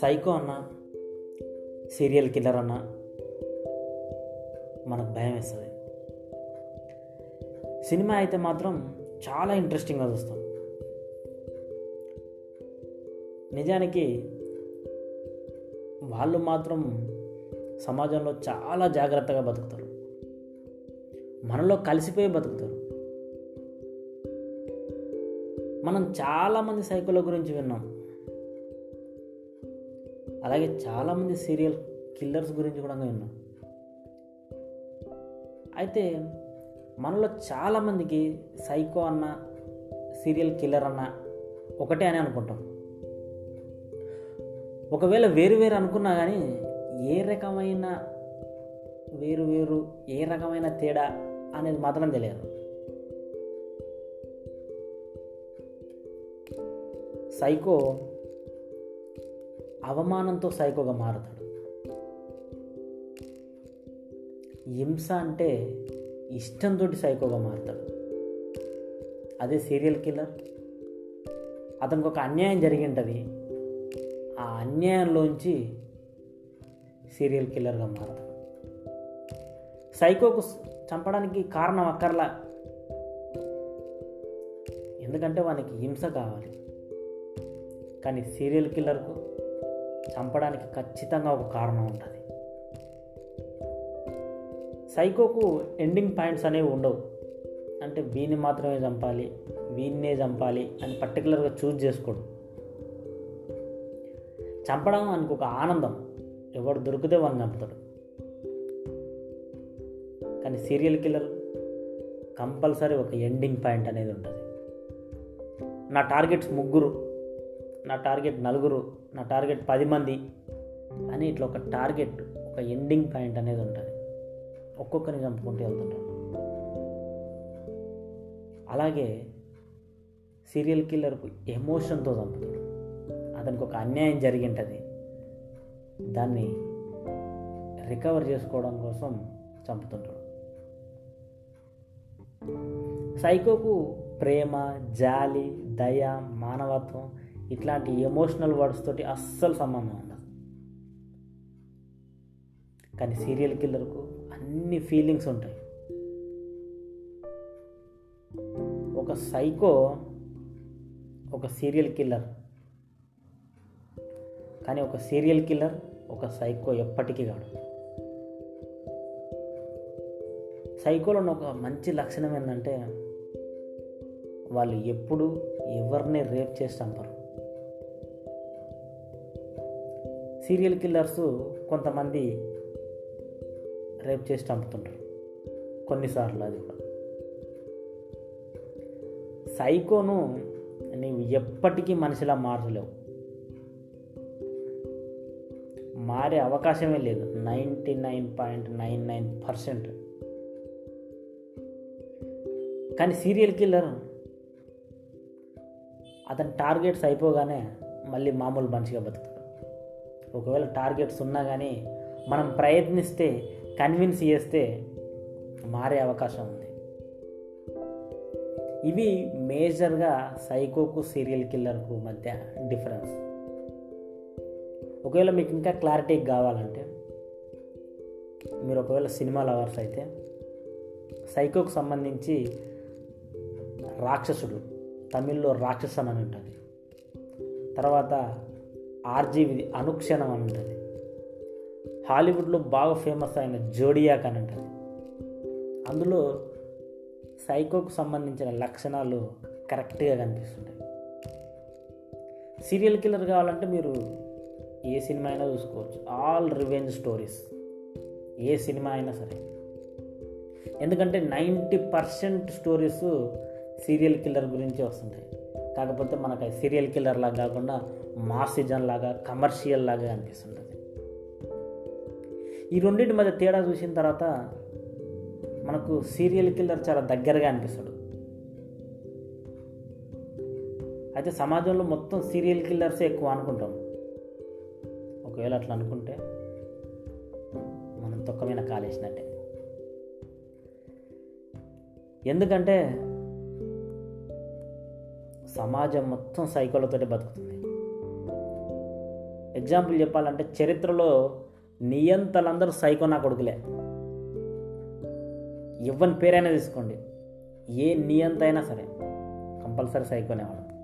Psycho అన్న serial killer అన్న మనకు భయం వేస్తుంది. సినిమా అయితే మాత్రం చాలా ఇంట్రెస్టింగ్గా చూస్తాం. నిజానికి వాళ్ళు మాత్రం సమాజంలో చాలా జాగ్రత్తగా బతుకుతారు. మనలో కలిసిపోయి బతుకుతారు. మనం చాలామంది సైకోల గురించి విన్నాం. అలాగే చాలామంది సీరియల్ కిల్లర్స్ గురించి కూడా విన్నాం అయితే మనలో చాలామందికి సైకో అన్న సీరియల్ కిల్లర్ అన్న ఒకటే అని అనుకుంటాం. ఒకవేళ వేరు వేరు అనుకున్నా కానీ ఏ రకమైన వేరు వేరు ఏ రకమైన తేడా అనేది మాత్రం తెలియదు. సైకో అవమానంతో సైకోగా మారుతాడు. హింస అంటే ఇష్టంతో సైకోగా మారుతాడు. అదే సీరియల్ కిల్లర్. అతనికి ఒక అన్యాయం జరిగింటది. ఆ అన్యాయంలోంచి సీరియల్ కిల్లర్గా మారుతాడు. సైకోకు చంపడానికి కారణం అక్కర్లా? ఎందుకంటే వానికి హింస కావాలి. కానీ సీరియల్ కిల్లర్కు చంపడానికి ఖచ్చితంగా ఒక కారణం ఉంటుంది. సైకోకు ఎండింగ్ పాయింట్స్ అనేవి ఉండవు. అంటే వీని మాత్రమే చంపాలి వీన్నే చంపాలి అని పర్టికులర్గా చూజ్ చేసుకోడు. చంపడం ఆయనకు ఒక ఆనందం. ఎవడు దొరికితే వాడిని చంపుతాడు. కానీ సీరియల్ కిల్లర్ కంపల్సరీ ఒక ఎండింగ్ పాయింట్ అనేది ఉంటుంది. నా టార్గెట్స్ ముగ్గురు నా టార్గెట్ నలుగురు నా టార్గెట్ పది మంది అని ఇట్లా ఒక టార్గెట్ ఒక ఎండింగ్ పాయింట్ అనేది ఉంటుంది. ఒక్కొక్కరిని చంపుకుంటూ వెళ్తుంటాడు. అలాగే సీరియల్ కిల్లర్ ఎమోషన్తో చంపుతాడు. అతనికి ఒక అన్యాయం జరిగి ఉంటుంది దాన్ని రికవర్ చేసుకోవడం కోసం చంపుతుంటాడు. సైకోకు ప్రేమ జాలి దయ మానవత్వం ఇట్లాంటి ఎమోషనల్ వర్డ్స్ తోటి అస్సలు సంబంధం ఉండదు. కానీ సీరియల్ కిల్లర్కు అన్ని ఫీలింగ్స్ ఉంటాయి. ఒక సైకో ఒక సీరియల్ కిల్లర్ కానీ ఒక సీరియల్ కిల్లర్ ఒక సైకో ఎప్పటికీ కాడు. సైకోలో ఉన్న ఒక మంచి లక్షణం ఏంటంటే వాళ్ళు ఎప్పుడు ఎవరిని రేప్ చేసి చంపరు. సీరియల్ కిల్లర్స్ కొంతమంది రేప్ చేసి చంపుతుంటారు. కొన్నిసార్లు అది కూడా. సైకోను నీవు ఎప్పటికీ మనిషిలా మార్చలేవు మారే అవకాశమే లేదు. Ninety nine point nine nine percent. కానీ సీరియల్ కిల్లర్ అతని టార్గెట్స్ అయిపోగానే మళ్ళీ మామూలు మనిషిగా బతుకుతాడు. ఒకవేళ టార్గెట్స్ ఉన్నా కానీ మనం ప్రయత్నిస్తే కన్విన్స్ చేస్తే మారే అవకాశం ఉంది. ఇవి మేజర్గా సైకోకు సీరియల్ కిల్లర్కు మధ్య డిఫరెన్స్. ఒకవేళ మీకు ఇంకా క్లారిటీ కావాలంటే మీరు ఒకవేళ సినిమా లవర్స్ అయితే సైకోకు సంబంధించి రాక్షసుడు తమిళ్ళో రాక్షసన్ అని ఉంటుంది. తర్వాత ఆర్జీవిది అనుక్షణం అని ఉంటుంది హాలీవుడ్లో బాగా ఫేమస్ అయిన జోడియాక్ అని ఉంటుంది అందులో సైకోకు సంబంధించిన లక్షణాలు కరెక్ట్గా కనిపిస్తుంటాయి. సీరియల్ కిల్లర్ కావాలంటే మీరు ఏ సినిమా అయినా చూసుకోవచ్చు. All revenge stories. ఏ సినిమా అయినా సరే. ఎందుకంటే ninety percent stories serial killer గురించి వస్తుంటాయి. కాకపోతే మనకు సీరియల్ కిల్లర్ లాగా కాకుండా మాస్ సీజన్ లాగా కమర్షియల్ లాగా అనిపిస్తుంటుంది. ఈ రెండింటి మధ్య తేడా చూసిన తర్వాత మనకు సీరియల్ కిల్లర్ చాలా దగ్గరగా అనిపిస్తాడు. అయితే సమాజంలో మొత్తం సీరియల్ కిల్లర్సే ఎక్కువ అనుకుంటాం. ఒకవేళ అట్లా అనుకుంటే మనం తొక్కమైన కాలేసినట్టే. ఎందుకంటే సమాజం మొత్తం సైకోలతోటి బతుకుతుంది. ఎగ్జాంపుల్ చెప్పాలంటే చరిత్రలో నియంతలందరూ సైకో నా కొడుకులే. ఇవ్వని పేరైనా తీసుకోండి. ఏ నియంత అయినా సరే కంపల్సరీ సైకోనేవాడు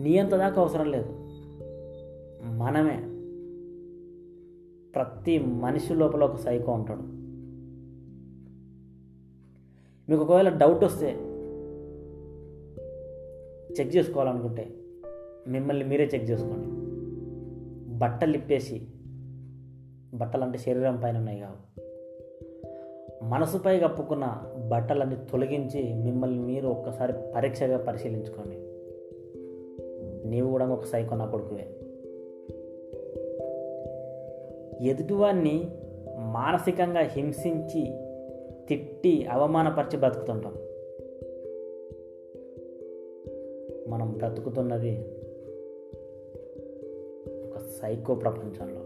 నియంత దాకా అవసరం లేదు. మనమే. ప్రతి మనిషి లోపల ఒక సైకో ఉంటాడు. మీకు ఒకవేళ డౌట్ వస్తే చెక్ చేసుకోవాలనుకుంటే మిమ్మల్ని మీరే చెక్ చేసుకోండి. బట్టలు ఇప్పేసి బట్టలు అంటే శరీరం పైన ఉన్నాయి కావు. మనసుపై కప్పుకున్న బట్టలన్నీ తొలగించి మిమ్మల్ని మీరు ఒక్కసారి పరీక్షగా పరిశీలించుకోండి. నీవు కూడా ఒక సైకో నా కొడుకువే. ఎదుటివాన్ని మానసికంగా హింసించి తిట్టి అవమానపరిచి బతుకుతుంటాం. మనం బ్రతుకుతున్నది సైకో ప్రపంచంలో